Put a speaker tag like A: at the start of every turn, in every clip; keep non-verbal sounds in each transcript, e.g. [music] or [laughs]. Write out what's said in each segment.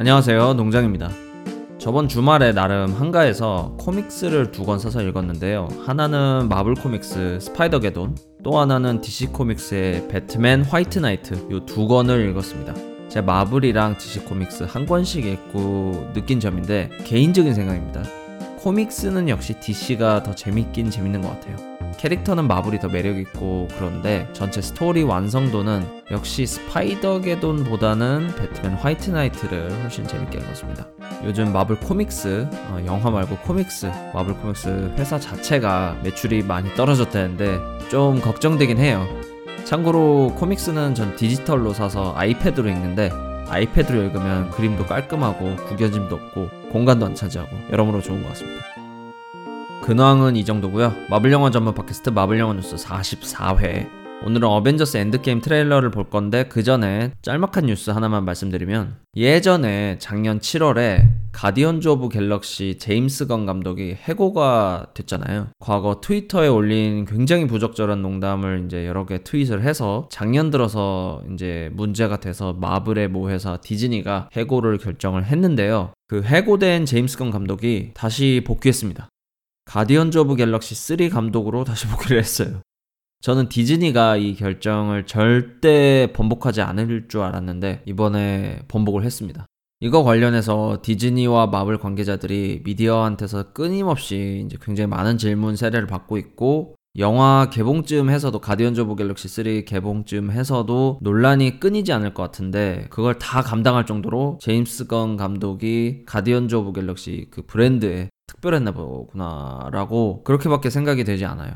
A: 안녕하세요. 농장입니다. 저번 주말에 나름 한가해서 코믹스를 두 권 사서 읽었는데요. 하나는 마블 코믹스 스파이더 겟돈 또 하나는 DC 코믹스의 배트맨 화이트 나이트. 이 두 권을 읽었습니다. 제가 마블이랑 DC 코믹스 한 권씩 읽고 느낀 점인데 개인적인 생각입니다. 코믹스는 역시 DC가 더 재밌긴 재밌는 것 같아요 캐릭터는 마블이 더 매력있고 그런데 전체 스토리 완성도는 역시 스파이더 게돈보다는 배트맨 화이트 나이트를 훨씬 재밌게 읽었습니다. 요즘 마블 코믹스, 어, 영화 말고 코믹스, 마블 코믹스 회사 자체가 매출이 많이 떨어졌다는데 좀 걱정되긴 해요. 참고로 코믹스는 전 디지털로 사서 아이패드로 읽는데 아이패드로 읽으면 그림도 깔끔하고 구겨짐도 없고 공간도 안 차지하고 여러모로 좋은 것 같습니다. 근황은 이 정도고요. 마블 영화 전문 팟캐스트 마블 영화 뉴스 44회. 오늘은 어벤져스 엔드게임 트레일러를 볼 건데 그 전에 짤막한 뉴스 하나만 말씀드리면 예전에 작년 7월에 가디언즈 오브 갤럭시 제임스 건 감독이 해고가 됐잖아요. 과거 트위터에 올린 굉장히 부적절한 농담을 이제 여러 개 트윗을 해서 작년 들어서 이제 문제가 돼서 마블의 모 회사 디즈니가 해고를 결정을 했는데요. 그 해고된 제임스 건 감독이 다시 복귀했습니다. 가디언즈 오브 갤럭시 3 감독으로 다시 [laughs] 복귀를 했어요. 저는 디즈니가 이 결정을 절대 번복하지 않을 줄 알았는데 이번에 번복을 했습니다. 이거 관련해서 디즈니와 마블 관계자들이 미디어한테서 끊임없이 이제 굉장히 많은 질문 세례를 받고 있고 영화 개봉쯤 해서도 가디언즈 오브 갤럭시 3 개봉쯤 해서도 논란이 끊이지 않을 것 같은데 그걸 다 감당할 정도로 제임스 건 감독이 가디언즈 오브 갤럭시 그 브랜드에 특별했나 보구나라고 그렇게밖에 생각이 되지 않아요.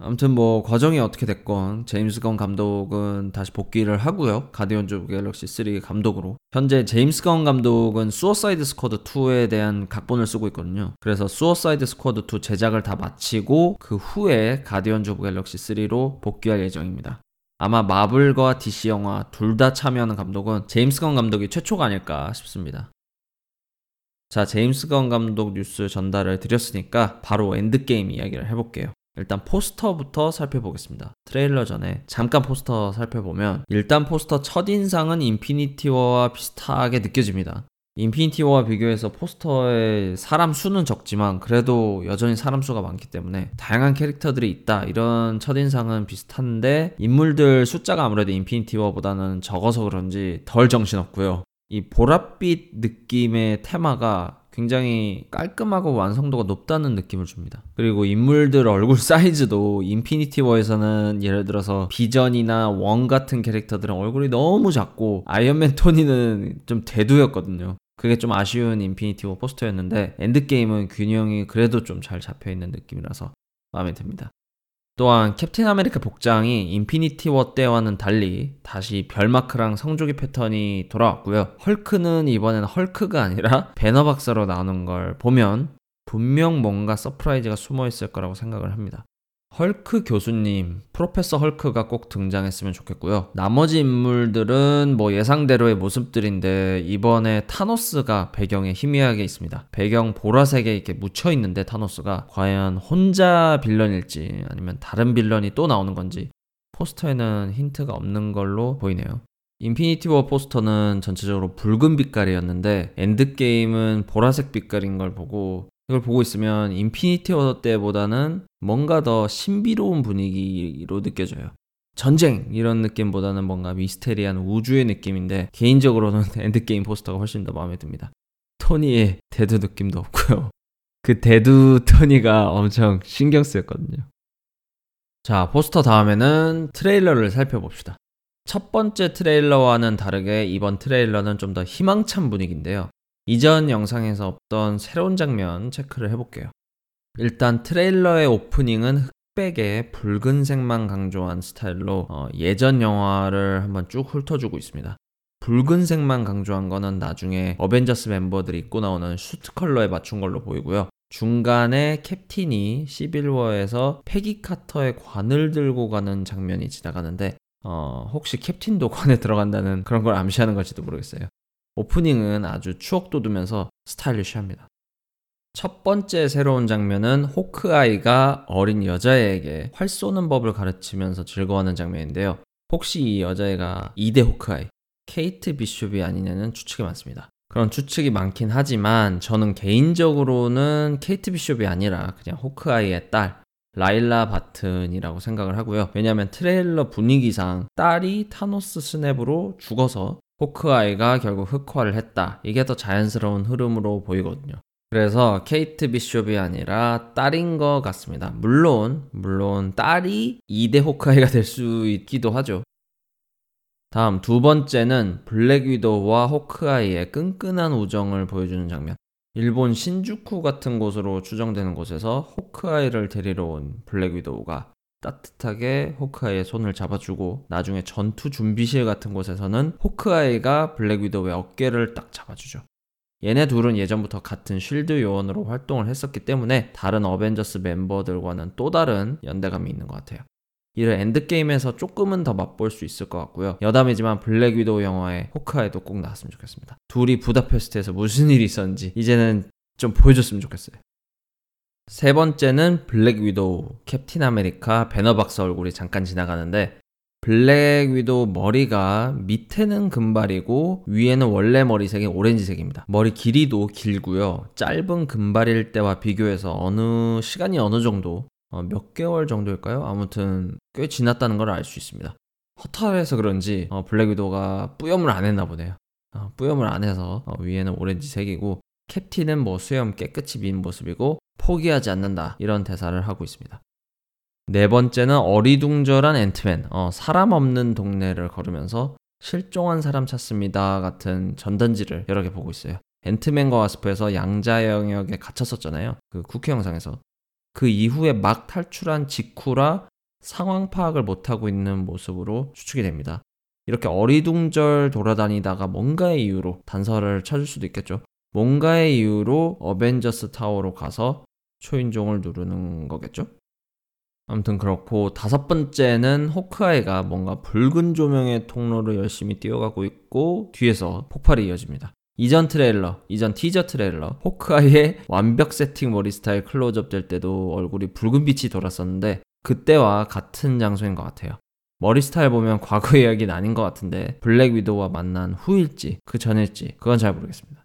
A: 아무튼 뭐 과정이 어떻게 됐건 제임스 건 감독은 다시 복귀를 하고요. 가디언즈 오브 갤럭시 3 감독으로. 현재 제임스 건 감독은 수어사이드 스쿼드 2에 대한 각본을 쓰고 있거든요. 그래서 수어사이드 스쿼드 2 제작을 다 마치고 그 후에 가디언즈 오브 갤럭시 3로 복귀할 예정입니다. 아마 마블과 DC 영화 둘 다 참여하는 감독은 제임스 건 감독이 최초가 아닐까 싶습니다. 자, 제임스 건 감독 뉴스 전달을 드렸으니까 바로 엔드게임 이야기를 해볼게요. 일단 포스터부터 살펴보겠습니다. 트레일러 전에 잠깐 포스터 살펴보면 일단 포스터 첫인상은 인피니티 워와 비슷하게 느껴집니다. 인피니티 워와 비교해서 포스터의 사람 수는 적지만 그래도 여전히 사람 수가 많기 때문에 다양한 캐릭터들이 있다 이런 첫인상은 비슷한데 인물들 숫자가 아무래도 인피니티 워보다는 적어서 그런지 덜 정신없고요. 이 보랏빛 느낌의 테마가 굉장히 깔끔하고 완성도가 높다는 느낌을 줍니다. 그리고 인물들 얼굴 [laughs] 사이즈도 인피니티 워에서는 예를 들어서 비전이나 웡 같은 캐릭터들은 얼굴이 너무 작고 아이언맨 토니는 좀 대두였거든요. 그게 좀 아쉬운 인피니티 워 포스터였는데 엔드게임은 균형이 그래도 좀 잘 잡혀 있는 느낌이라서 마음에 듭니다. 또한 캡틴 아메리카 복장이 인피니티 워 때와는 달리 다시 별마크랑 성조기 패턴이 돌아왔고요. 헐크는 이번에는 헐크가 아니라 [laughs] 배너 박사로 나오는 걸 보면 분명 뭔가 서프라이즈가 숨어 있을 거라고 생각을 합니다. 헐크 교수님, 프로페서 헐크가 꼭 등장했으면 좋겠고요. 나머지 인물들은 뭐 예상대로의 모습들인데 이번에 타노스가 배경에 희미하게 있습니다. 배경 보라색에 이렇게 묻혀 있는데 타노스가 과연 혼자 빌런일지 아니면 다른 빌런이 또 나오는 건지 포스터에는 힌트가 없는 걸로 보이네요. 인피니티 워 포스터는 전체적으로 붉은 빛깔이었는데 엔드게임은 보라색 빛깔인 걸 보고 이걸 보고 있으면 인피니티 워 때보다는 뭔가 더 신비로운 분위기로 느껴져요. 전쟁 이런 느낌보다는 뭔가 미스테리한 우주의 느낌인데 개인적으로는 [laughs] 엔드게임 포스터가 훨씬 더 마음에 듭니다. 토니의 대두 느낌도 없고요. 그 대두 토니가 엄청 신경 쓰였거든요. 자, 포스터 다음에는 트레일러를 살펴봅시다. 첫 번째 트레일러와는 다르게 이번 트레일러는 좀 더 희망찬 분위기인데요. 이전 영상에서 없던 새로운 장면 체크를 해볼게요. 일단 트레일러의 오프닝은 흑백에 붉은색만 강조한 스타일로 어, 예전 영화를 한번 쭉 훑어주고 있습니다. 붉은색만 강조한 거는 나중에 어벤져스 멤버들이 입고 나오는 슈트 컬러에 맞춘 걸로 보이고요. 중간에 캡틴이 시빌워에서 페기 카터의 관을 들고 가는 장면이 지나가는데 어, 혹시 캡틴도 관에 들어간다는 그런 걸 암시하는 걸지도 모르겠어요. 오프닝은 아주 추억 돋우면서 스타일리시합니다. 첫 번째 새로운 장면은 호크아이가 어린 여자애에게 활 쏘는 법을 가르치면서 즐거워하는 장면인데요. 혹시 이 여자애가 2대 호크아이, 케이트 비숍이 아니냐는 추측이 많습니다. 그런 추측이 많긴 하지만 저는 개인적으로는 케이트 비숍이 아니라 그냥 호크아이의 딸 라일라 바튼이라고 생각을 하고요. 왜냐하면 트레일러 분위기상 딸이 타노스 스냅으로 죽어서 호크아이가 결국 흑화를 했다. 이게 더 자연스러운 흐름으로 보이거든요. 그래서 케이트 비숍이 아니라 딸인 것 같습니다. 물론, 물론 딸이 2대 호크아이가 될 수 있기도 하죠. 다음 두 번째는 블랙 위도우와 호크아이의 끈끈한 우정을 보여주는 장면. 일본 신주쿠 같은 곳으로 추정되는 곳에서 호크아이를 데리러 온 블랙 위도우가 따뜻하게 호크아이의 손을 잡아주고 나중에 전투 준비실 같은 곳에서는 호크아이가 블랙 위도우의 어깨를 딱 잡아주죠. 얘네 둘은 예전부터 같은 쉴드 요원으로 활동을 했었기 때문에 다른 어벤져스 멤버들과는 또 다른 연대감이 있는 것 같아요. 이를 엔드게임에서 조금은 더 맛볼 수 있을 것 같고요. 여담이지만 블랙 위도우 영화에 호크아이도 꼭 나왔으면 좋겠습니다. 둘이 부다페스트에서 무슨 일이 있었는지 이제는 좀 보여줬으면 좋겠어요. 세 번째는 블랙 위도우, 캡틴 아메리카, 배너 박사 얼굴이 잠깐 지나가는데 블랙 위도우 머리가 밑에는 금발이고 위에는 원래 머리색이 오렌지색입니다. 머리 길이도 길고요. 짧은 금발일 때와 비교해서 어느 시간이 어느 정도 어, 몇 개월 정도일까요? 아무튼 꽤 지났다는 걸 알 수 있습니다. 허탈해서 그런지 어, 블랙 위도우가 뿌염을 안 했나 보네요. 어, 뿌염을 안 해서 어, 위에는 오렌지색이고 캡틴은 뭐 수염 깨끗이 민 모습이고 포기하지 않는다 이런 대사를 하고 있습니다. 네 번째는 어리둥절한 앤트맨, 어, 사람 없는 동네를 걸으면서 실종한 사람 찾습니다 같은 전단지를 여러 개 보고 있어요. 앤트맨과 와스프에서 양자 영역에 갇혔었잖아요. 그 쿠키 영상에서. 그 이후에 막 탈출한 직후라 상황 파악을 못하고 있는 모습으로 추측이 됩니다. 이렇게 어리둥절 돌아다니다가 뭔가의 이유로 단서를 찾을 수도 있겠죠. 뭔가의 이유로 어벤져스 타워로 가서 초인종을 누르는 거겠죠? 아무튼 그렇고 다섯 번째는 호크아이가 뭔가 붉은 조명의 통로를 열심히 뛰어가고 있고 뒤에서 폭발이 이어집니다. 이전 트레일러, 이전 티저 트레일러, 호크아이의 완벽 세팅 머리 스타일 클로즈업 될 때도 얼굴이 붉은 빛이 돌았었는데 그때와 같은 장소인 것 같아요. 머리 스타일 보면 과거 이야기는 아닌 것 같은데 블랙 위도우와 만난 후일지 그 전일지 그건 잘 모르겠습니다.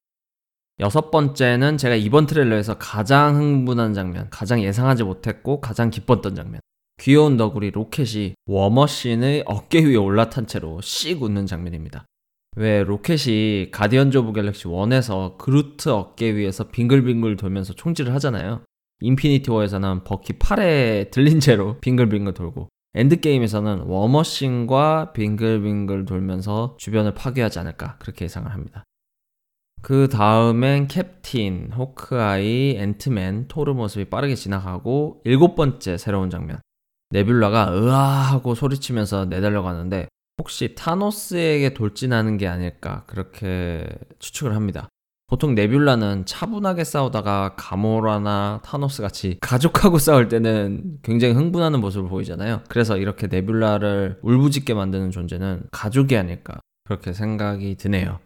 A: 여섯 번째는 제가 이번 트레일러에서 가장 흥분한 장면, 가장 예상하지 못했고 가장 기뻤던 장면. 귀여운 너구리 로켓이 워머신의 어깨 위에 올라탄 채로 씩 웃는 장면입니다. 왜 로켓이 가디언즈 오브 갤럭시 1에서 그루트 어깨 위에서 빙글빙글 돌면서 총질을 하잖아요. 인피니티 워에서는 버키 팔에 들린 채로 빙글빙글 돌고 엔드게임에서는 워머신과 빙글빙글 돌면서 주변을 파괴하지 않을까 그렇게 예상을 합니다. 그 다음엔 캡틴, 호크아이, 앤트맨, 토르 모습이 빠르게 지나가고 일곱 번째 새로운 장면. 네뷸라가 으아 하고 소리치면서 내달려 가는데 혹시 타노스에게 돌진하는 게 아닐까 그렇게 추측을 합니다. 보통 네뷸라는 차분하게 싸우다가 가모라나 타노스 같이 가족하고 싸울 때는 굉장히 흥분하는 모습을 보이잖아요. 그래서 이렇게 네뷸라를 울부짖게 만드는 존재는 가족이 아닐까 그렇게 생각이 드네요.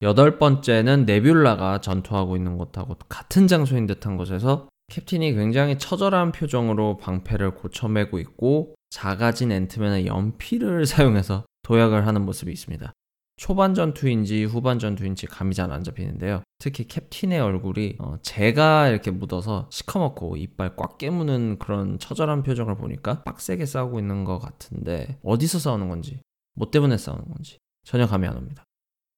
A: 여덟 번째는 네뷸라가 전투하고 있는 곳하고 같은 장소인 듯한 곳에서 캡틴이 굉장히 처절한 표정으로 방패를 고쳐매고 있고 작아진 앤트맨의 연필을 [laughs] 사용해서 도약을 하는 모습이 있습니다. 초반 전투인지 후반 전투인지 감이 잘 안 잡히는데요. 특히 캡틴의 얼굴이 어, 제가 이렇게 묻어서 시커멓고 이빨 꽉 깨무는 그런 처절한 표정을 보니까 빡세게 싸우고 있는 것 같은데 어디서 싸우는 건지 뭐 때문에 싸우는 건지 전혀 감이 안 옵니다.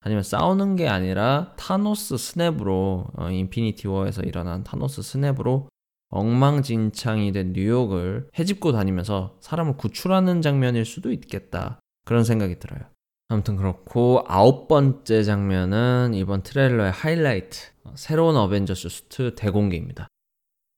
A: 아니면 싸우는 게 아니라 타노스 스냅으로 어, 인피니티 워에서 일어난 타노스 스냅으로 엉망진창이 된 뉴욕을 헤집고 다니면서 사람을 구출하는 장면일 수도 있겠다. 그런 생각이 들어요. 아무튼 그렇고 아홉 번째 장면은 이번 트레일러의 하이라이트 어, 새로운 어벤져스 수트 대공개입니다.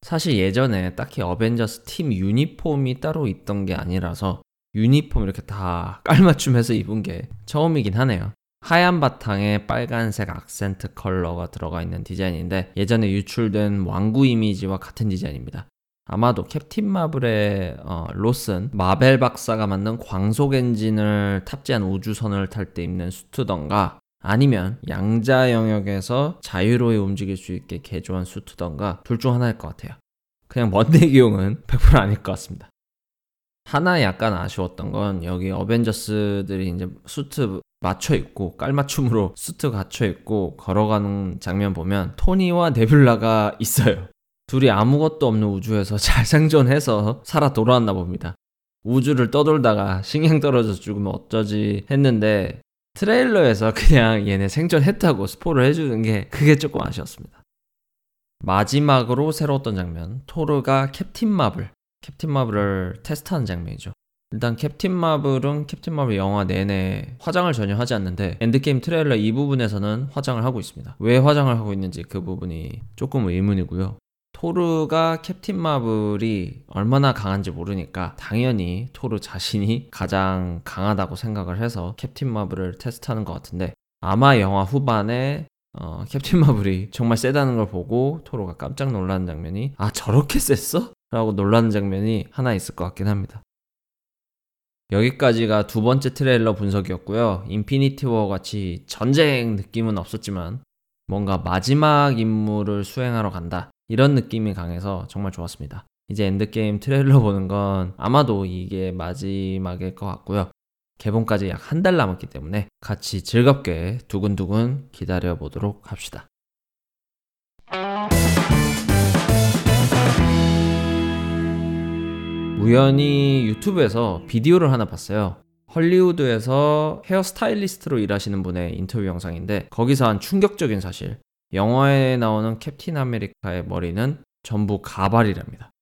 A: 사실 예전에 딱히 어벤져스 팀 유니폼이 따로 있던 게 아니라서 유니폼 이렇게 다 [laughs] 깔맞춤해서 입은 게 처음이긴 하네요. 하얀 바탕에 빨간색 악센트 컬러가 들어가 있는 디자인인데 예전에 유출된 왕구 이미지와 같은 디자인입니다. 아마도 캡틴 마블의 어, 로슨 마벨 박사가 만든 광속 엔진을 탑재한 우주선을 탈 때 입는 수트던가 아니면 양자 영역에서 자유로이 움직일 수 있게 개조한 수트던가 둘 중 하나일 것 같아요. 그냥 먼데기용은 [laughs] 100% 아닐 것 같습니다. 하나 약간 아쉬웠던 건 여기 어벤져스들이 이제 수트 맞춰 입고 깔맞춤으로 수트 갖춰 입고 걸어가는 장면 보면 토니와 네뷸라가 있어요. 둘이 아무것도 없는 우주에서 [laughs] 잘 생존해서 살아 돌아왔나 봅니다. 우주를 떠돌다가 식량 떨어져서 죽으면 어쩌지 했는데 트레일러에서 그냥 얘네 생존했다고 스포를 해주는 게 그게 조금 아쉬웠습니다. 마지막으로 새로웠던 장면 토르가 캡틴 마블 캡틴 마블을 테스트하는 장면이죠. 일단 캡틴 마블은 캡틴 마블 영화 내내 화장을 전혀 하지 않는데 엔드게임 트레일러 이 부분에서는 화장을 하고 있습니다. 왜 화장을 하고 있는지 그 부분이 조금 의문이고요. 토르가 캡틴 마블이 얼마나 강한지 모르니까 당연히 토르 자신이 가장 강하다고 생각을 해서 캡틴 마블을 테스트하는 것 같은데 아마 영화 후반에 어, 캡틴 마블이 정말 세다는 걸 보고 토르가 깜짝 놀라는 장면이 아 저렇게 셌어? 라고 놀라는 장면이 하나 있을 것 같긴 합니다. 여기까지가 두 번째 트레일러 분석이었고요. 인피니티 워 같이 전쟁 느낌은 없었지만 뭔가 마지막 임무를 수행하러 간다. 이런 느낌이 강해서 정말 좋았습니다. 이제 엔드게임 트레일러 보는 건 아마도 이게 마지막일 것 같고요. 개봉까지 약 한 달 남았기 때문에 같이 즐겁게 두근두근 기다려 보도록 합시다. 우연히 유튜브에서 비디오를 하나 봤어요. 헐리우드에서 헤어 스타일리스트로 일하시는 분의 인터뷰 영상인데 거기서 한 충격적인 사실 영화에 나오는 캡틴 아메리카의 머리는 전부 가발이랍니다.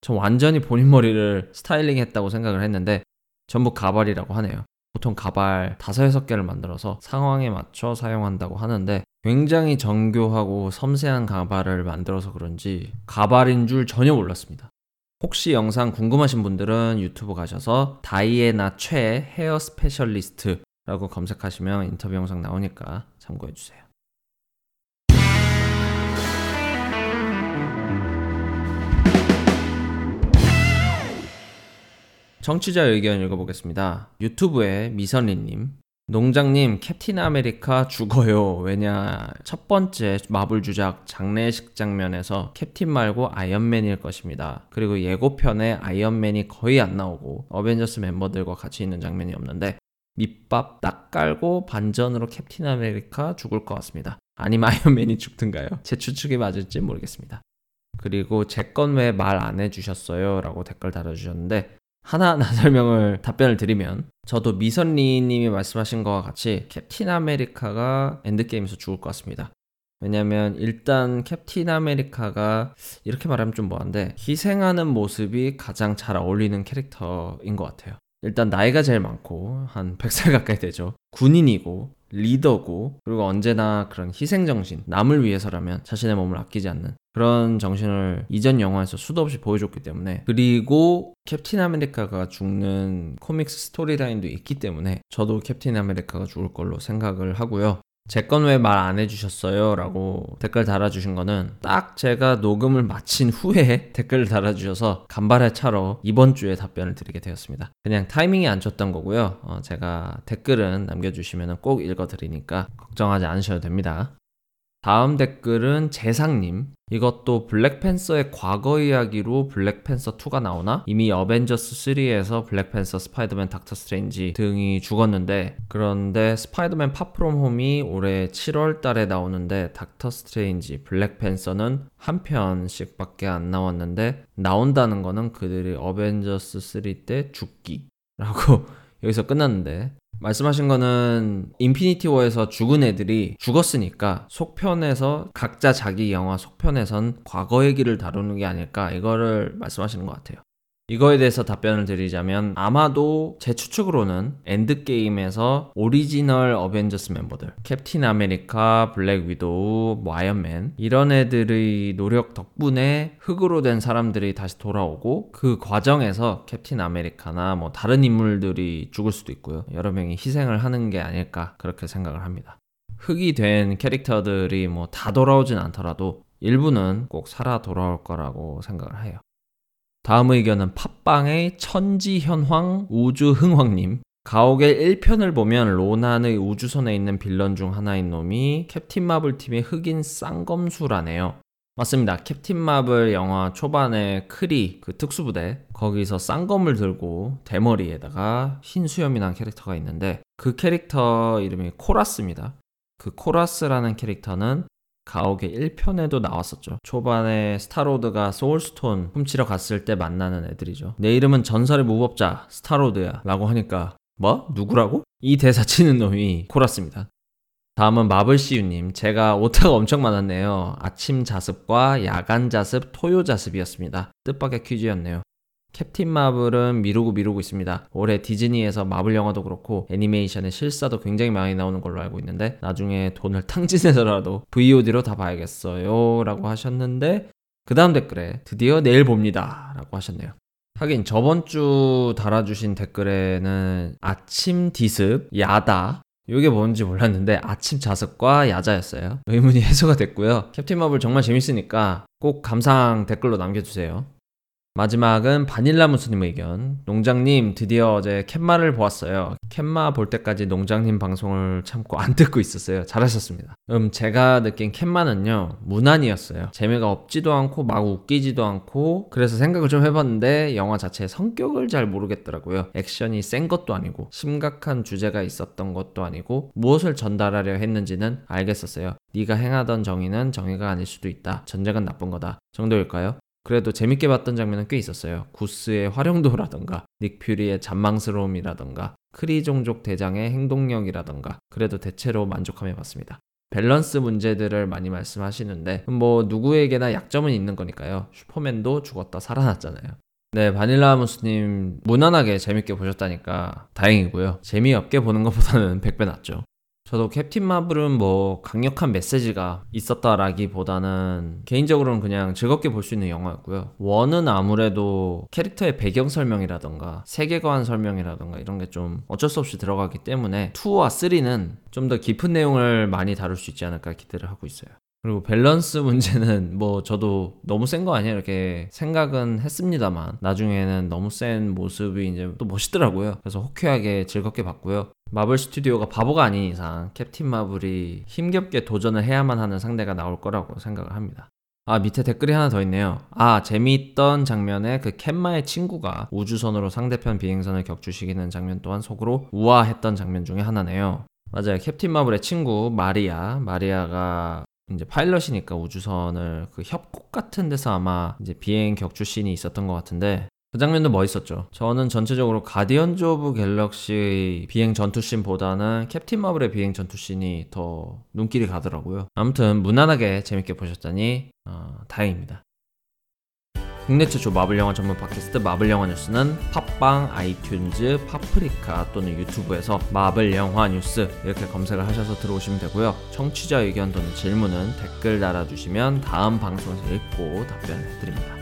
A: 전 완전히 본인 머리를 스타일링 했다고 생각을 했는데 전부 가발이라고 하네요. 보통 가발 5, 6개를 만들어서 상황에 맞춰 사용한다고 하는데 굉장히 정교하고 섬세한 가발을 만들어서 그런지 가발인 줄 전혀 몰랐습니다. 혹시 영상 궁금하신 분들은 유튜브 가셔서 다이애나 최 헤어 스페셜리스트라고 검색하시면 인터뷰 영상 나오니까 참고해주세요. 청취자 의견 읽어보겠습니다. 유튜브에 미선리님. 농장님, 캡틴 아메리카 죽어요. 왜냐, 첫 번째 마블 주작 장례식 장면에서 캡틴 말고 아이언맨일 것입니다. 그리고 예고편에 아이언맨이 거의 안 나오고 어벤져스 멤버들과 같이 있는 장면이 없는데 밑밥 딱 깔고 반전으로 캡틴 아메리카 죽을 것 같습니다. 아니면 아이언맨이 죽든가요? 제 추측이 맞을지 모르겠습니다. 그리고 제 건 왜 말 안 해주셨어요? 라고 댓글 달아주셨는데 하나하나 [laughs] 설명을 답변을 드리면 저도 미선리 님이 말씀하신 것과 같이 캡틴 아메리카가 엔드게임에서 죽을 것 같습니다. 왜냐면 일단 캡틴 아메리카가 이렇게 말하면 좀 뭐한데 희생하는 모습이 가장 잘 어울리는 캐릭터인 것 같아요. 일단 나이가 제일 많고 한 [laughs] 100살 가까이 되죠. 군인이고 리더고 그리고 언제나 그런 희생정신 남을 위해서라면 자신의 몸을 아끼지 않는 그런 정신을 이전 영화에서 수도 없이 보여줬기 때문에 그리고 캡틴 아메리카가 죽는 코믹스 스토리라인도 있기 때문에 저도 캡틴 아메리카가 죽을 걸로 생각을 하고요. 제 건 왜 말 안 해주셨어요? 라고 댓글 달아주신 거는 딱 제가 녹음을 마친 후에 [laughs] 댓글을 달아주셔서 간발의 차로 이번 주에 답변을 드리게 되었습니다. 그냥 타이밍이 안 좋던 거고요. 어, 제가 댓글은 남겨주시면 꼭 읽어드리니까 걱정하지 않으셔도 됩니다. 다음 댓글은 재상님. 이것도 블랙팬서의 과거 이야기로 블랙팬서 2가 나오나? 이미 어벤져스 3에서 블랙팬서, 스파이더맨, 닥터 스트레인지 등이 죽었는데 그런데 스파이더맨 파 프롬 홈이 올해 7월 달에 나오는데 닥터 스트레인지, 블랙팬서는 한 편씩 밖에 안 나왔는데 나온다는 거는 그들이 어벤져스 3 때 죽기 라고 [laughs] 여기서 끝났는데 말씀하신 거는 인피니티 워에서 죽은 애들이 죽었으니까 속편에서 각자 자기 영화 속편에선 과거 얘기를 다루는 게 아닐까 이거를 말씀하시는 것 같아요. 이거에 대해서 답변을 드리자면 아마도 제 추측으로는 엔드게임에서 오리지널 어벤져스 멤버들 캡틴 아메리카, 블랙 위도우, 뭐 아이언맨 이런 애들의 노력 덕분에 흙으로 된 사람들이 다시 돌아오고 그 과정에서 캡틴 아메리카나 뭐 다른 인물들이 죽을 수도 있고요. 여러 명이 희생을 하는 게 아닐까 그렇게 생각을 합니다. 흙이 된 캐릭터들이 뭐 다 돌아오진 않더라도 일부는 꼭 살아 돌아올 거라고 생각을 해요 다음 의견은 팟빵의 천지현황 우주홍황님. 가오갤 1편을 보면 로난의 우주선에 있는 빌런 중 하나인 놈이 캡틴 마블 팀의 흑인 쌍검수라네요. 맞습니다. 캡틴 마블 영화 초반에 크리 그 특수부대 거기서 쌍검을 들고 대머리에다가 흰 수염이 난 캐릭터가 있는데 그 캐릭터 이름이 코라스입니다. 그 코라스라는 캐릭터는 가오갤 1편에도 나왔었죠. 초반에 스타로드가 소울스톤 훔치러 갔을 때 만나는 애들이죠. 내 이름은 전설의 무법자 스타로드야 라고 하니까 뭐? 누구라고? 이 대사 치는 놈이 코라스입니다. 다음은 마블씨유님. 제가 오타가 엄청 많았네요. 아침 자습과 야간 자습, 토요 자습이었습니다. 뜻밖의 퀴즈였네요. 캡틴 마블은 미루고 미루고 있습니다. 올해 디즈니에서 마블 영화도 그렇고 애니메이션의 실사도 굉장히 많이 나오는 걸로 알고 있는데 나중에 돈을 [laughs] 탕진해서라도 VOD로 다 봐야겠어요 라고 하셨는데 그 다음 댓글에 드디어 내일 봅니다 라고 하셨네요. 하긴 저번 주 달아주신 댓글에는 아침 디습, 야다 이게 뭔지 몰랐는데 아침 자습과 야자였어요. 의문이 해소가 됐고요. 캡틴 마블 정말 재밌으니까 꼭 감상 댓글로 남겨주세요. 마지막은 바닐라 무스님 의견. 농장님 드디어 어제 캔마를 보았어요. 캔마 볼 때까지 농장님 방송을 참고 안 듣고 있었어요. 잘하셨습니다. 음 제가 느낀 캔마는요 무난이었어요. 재미가 없지도 않고 막 웃기지도 않고 그래서 생각을 좀 해봤는데 영화 자체의 성격을 잘 모르겠더라고요. 액션이 센 것도 아니고 심각한 주제가 있었던 것도 아니고 무엇을 전달하려 했는지는 알겠었어요. 네가 행하던 정의는 정의가 아닐 수도 있다. 전쟁은 나쁜 거다. 정도일까요? 그래도 재밌게 봤던 장면은 꽤 있었어요. 구스의 활용도라던가, 닉 퓨리의 잔망스러움이라던가, 크리 종족 대장의 행동력이라던가, 그래도 대체로 만족하며 봤습니다. 밸런스 문제들을 많이 말씀하시는데, 뭐, 누구에게나 약점은 있는 거니까요. 슈퍼맨도 죽었다 살아났잖아요. 네, 바닐라 무스님 무난하게 재밌게 보셨다니까 다행이고요. 재미없게 보는 것보다는 [laughs] 100배 낫죠. 저도 캡틴 마블은 뭐 강력한 메시지가 있었다라기보다는 개인적으로는 그냥 즐겁게 볼 수 있는 영화였고요. one은 아무래도 캐릭터의 배경 설명이라던가 세계관 설명이라던가 이런 게 좀 어쩔 수 없이 들어가기 때문에 2와 3는 좀 더 깊은 내용을 많이 다룰 수 있지 않을까 기대를 하고 있어요. 그리고 밸런스 문제는 [laughs] 뭐 저도 너무 센 거 아니야 이렇게 생각은 했습니다만 나중에는 너무 센 모습이 이제 또 멋있더라고요. 그래서 호쾌하게 즐겁게 봤고요. 마블 스튜디오가 바보가 아닌 이상 캡틴 마블이 힘겹게 도전을 해야만 하는 상대가 나올 거라고 생각을 합니다. 아, 밑에 댓글이 하나 더 있네요. 아, 재미있던 장면에 그 캔마의 친구가 우주선으로 상대편 비행선을 격추시키는 장면 또한 속으로 우아했던 장면 중에 하나네요. 맞아요. 캡틴 마블의 친구 마리아. 마리아가 이제 파일럿이니까 우주선을 그 협곡 같은 데서 아마 이제 비행 격추 씬이 있었던 것 같은데 그 장면도 멋있었죠. 저는 전체적으로 가디언즈 오브 갤럭시의 비행 전투 씬보다는 캡틴 마블의 비행 전투 씬이 더 눈길이 가더라고요. 아무튼 무난하게 재밌게 보셨다니 어, 다행입니다. 국내 최초 마블 영화 전문 팟캐스트 마블 영화 뉴스는 팟빵, 아이튠즈, 파프리카 또는 유튜브에서 마블 영화 뉴스 이렇게 검색을 하셔서 들어오시면 되고요. 청취자 의견 또는 질문은 댓글 달아주시면 다음 방송에서 읽고 답변해 드립니다.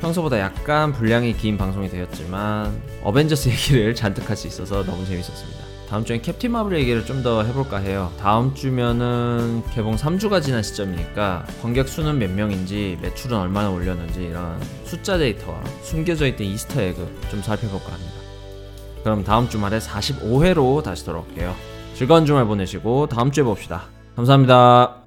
A: 평소보다 약간 분량이 긴 방송이 되었지만 어벤져스 얘기를 [laughs] 잔뜩 할 수 있어서 너무 재밌었습니다. 다음 주엔 캡틴 마블 얘기를 좀 더 해볼까 해요. 다음 주면은 개봉 3주가 지난 시점이니까 관객 수는 몇 명인지 매출은 얼마나 올렸는지 이런 숫자 데이터와 숨겨져 있던 Easter egg 좀 살펴볼까 합니다. 그럼 다음 주말에 45회로 다시 돌아올게요. 즐거운 주말 보내시고 다음 주에 봅시다. 감사합니다.